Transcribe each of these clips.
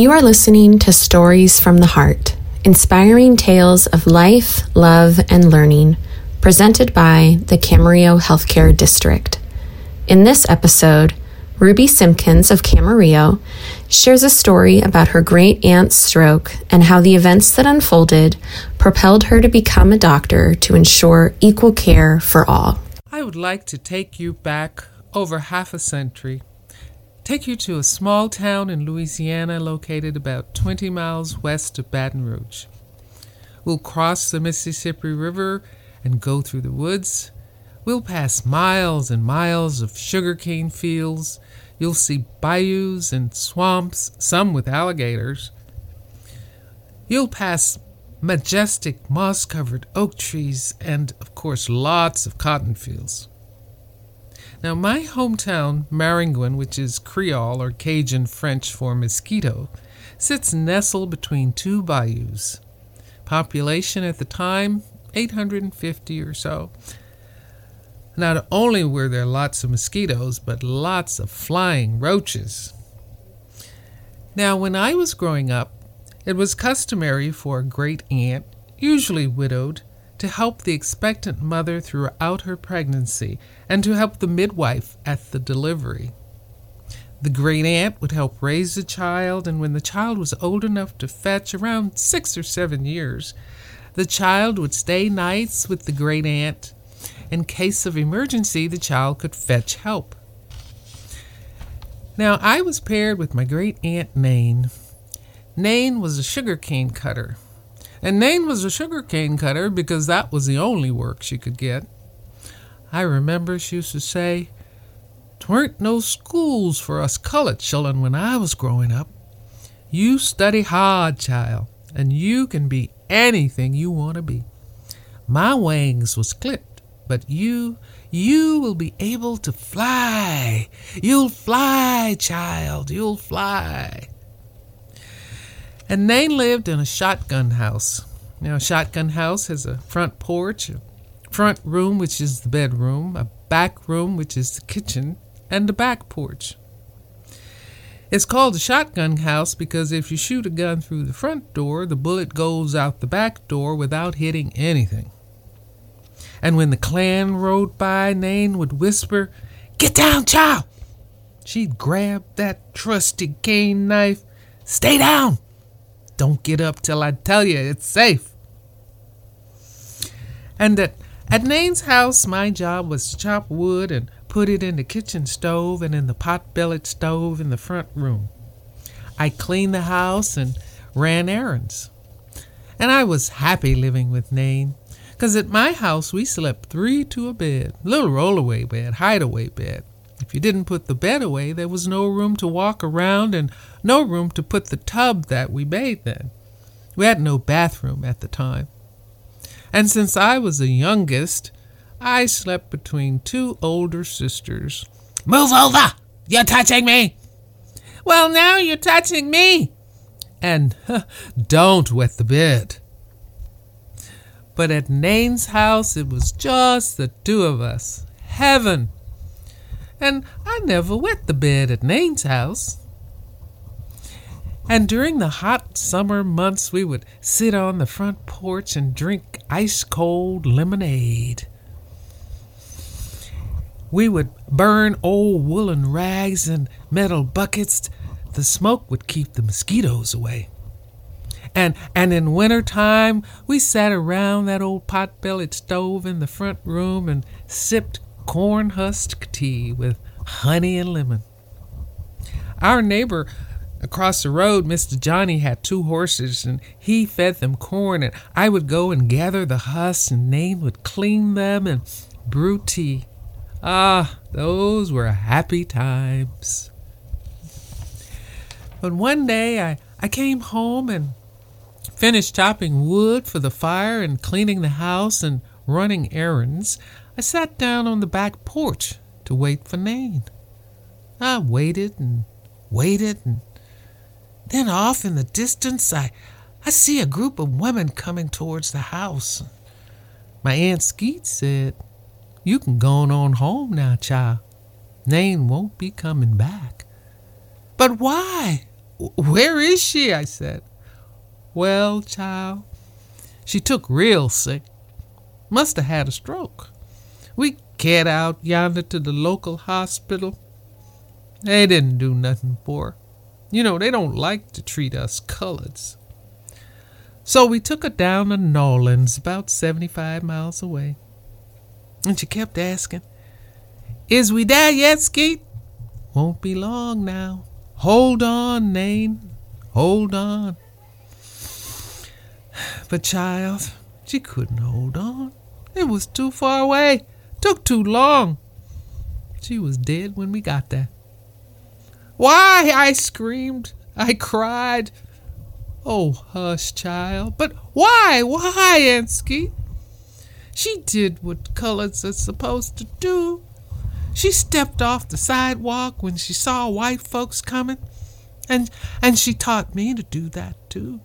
You are listening to Stories from the Heart, inspiring tales of life, love, and learning, presented by the Camarillo Healthcare District. In this episode, Ruby Simpkins of Camarillo shares a story about her great aunt's stroke and how the events that unfolded propelled her to become a doctor to ensure equal care for all. I would like to take you back over half a century take you to a small town in Louisiana located about 20 miles west of Baton Rouge. We'll cross the Mississippi River and go through the woods. We'll pass miles and miles of sugarcane fields. You'll see bayous and swamps, some with alligators. You'll pass majestic moss covered oak trees and, of course, lots of cotton fields. Now, my hometown, Maringouin, which is Creole or Cajun French for mosquito, sits nestled between two bayous. Population at the time, 850 or so. Not only were there lots of mosquitoes, but lots of flying roaches. Now, when I was growing up, it was customary for a great aunt, usually widowed, to help the expectant mother throughout her pregnancy and to help the midwife at the delivery. The great aunt would help raise the child, and when the child was old enough to fetch, around six or seven years, the child would stay nights with the great aunt. In case of emergency, the child could fetch help. Now, I was paired with my great aunt Nain. Nain was a sugar cane cutter. And Nain was a sugar cane cutter because that was the only work she could get. I remember she used to say, "Twarn't no schools for us colored children when I was growing up. You study hard, child, and you can be anything you want to be. My wings was clipped, but you, you will be able to fly. You'll fly, child, you'll fly. And Nain lived in a shotgun house. Now, a shotgun house has a front porch, a front room, which is the bedroom, a back room, which is the kitchen, and a back porch. It's called a shotgun house because if you shoot a gun through the front door, the bullet goes out the back door without hitting anything. And when the Klan rode by, Nain would whisper, Get down, child! She'd grab that trusty cane knife. Stay down! Don't get up till I tell you it's safe. And at, at Nain's house, my job was to chop wood and put it in the kitchen stove and in the pot bellied stove in the front room. I cleaned the house and ran errands. And I was happy living with Nain, 'cause at my house we slept three to a bed, little rollaway bed, hideaway bed. If you didn't put the bed away, there was no room to walk around and no room to put the tub that we bathed in. We had no bathroom at the time. And since I was the youngest, I slept between two older sisters. Move over! You're touching me! Well, now you're touching me! And don't wet the bed. But at Nain's house, it was just the two of us. Heaven! And I never wet the bed at Nain's house. And during the hot summer months, we would sit on the front porch and drink ice cold lemonade. We would burn old woolen rags in metal buckets. The smoke would keep the mosquitoes away. And, and in winter time, we sat around that old pot bellied stove in the front room and sipped corn husk tea with honey and lemon. Our neighbor Across the road, Mr. Johnny had two horses, and he fed them corn, and I would go and gather the husks, and Nain would clean them and brew tea. Ah, those were happy times. But one day I, I came home and finished chopping wood for the fire and cleaning the house and running errands. I sat down on the back porch to wait for Nain. I waited and waited and then off in the distance, I, I see a group of women coming towards the house. My Aunt Skeet said, You can go on home now, child. Nain won't be coming back. But why? Where is she? I said. Well, child, she took real sick. Must have had a stroke. We get out yonder to the local hospital. They didn't do nothing for her. You know, they don't like to treat us coloreds. So we took her down to Nolens, about 75 miles away. And she kept asking, Is we there yet, Skeet? Won't be long now. Hold on, Nain. Hold on. But, child, she couldn't hold on. It was too far away. Took too long. She was dead when we got there. Why? I screamed. I cried. Oh, hush, child. But why? Why, Aunt Skeet? She did what colors are supposed to do. She stepped off the sidewalk when she saw white folks coming, and and she taught me to do that too.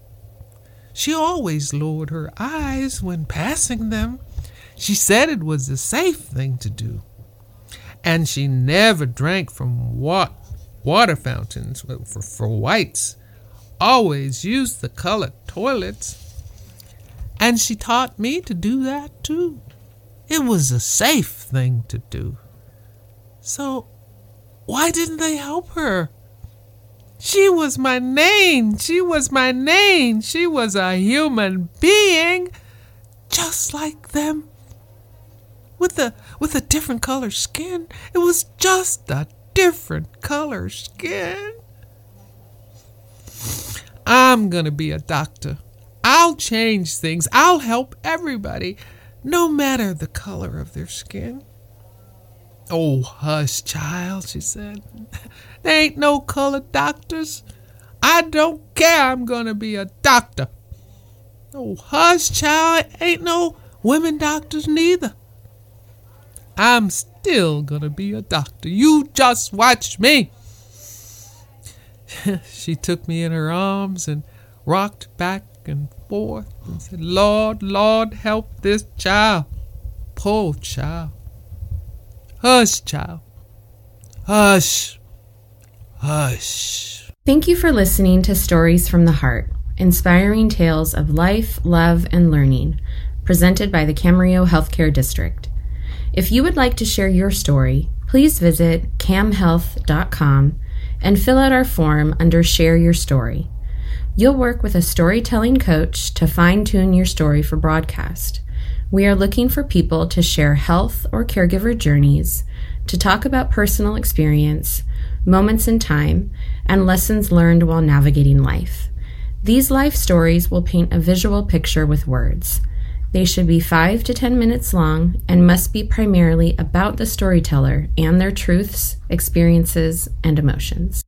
She always lowered her eyes when passing them. She said it was a safe thing to do. And she never drank from what water fountains for, for whites, always used the colored toilets. And she taught me to do that too. It was a safe thing to do. So, why didn't they help her? She was my Nain. She was my Nain. She was a human being, just like them. With a with a different color skin. It was just a different color skin. I'm to be a doctor. I'll change things. I'll help everybody, no matter the color of their skin. Oh, hush, child, she said. There ain't no colored doctors. I don't care. I'm going to be a doctor. Oh, hush, child. Ain't no women doctors neither. I'm still gonna be a doctor. You just watch me. she took me in her arms and rocked back and forth and said, Lord, Lord, help this child. Poor child. Hush, child. Hush. Hush. Thank you for listening to Stories from the Heart, inspiring tales of life, love, and learning, presented by the Camarillo Healthcare District. If you would like to share your story, please visit camhealth.com and fill out our form under Share Your Story. You'll work with a storytelling coach to fine tune your story for broadcast. We are looking for people to share health or caregiver journeys, to talk about personal experience, moments in time, and lessons learned while navigating life. These life stories will paint a visual picture with words. They should be 5 to 10 minutes long and must be primarily about the storyteller and their truths, experiences, and emotions.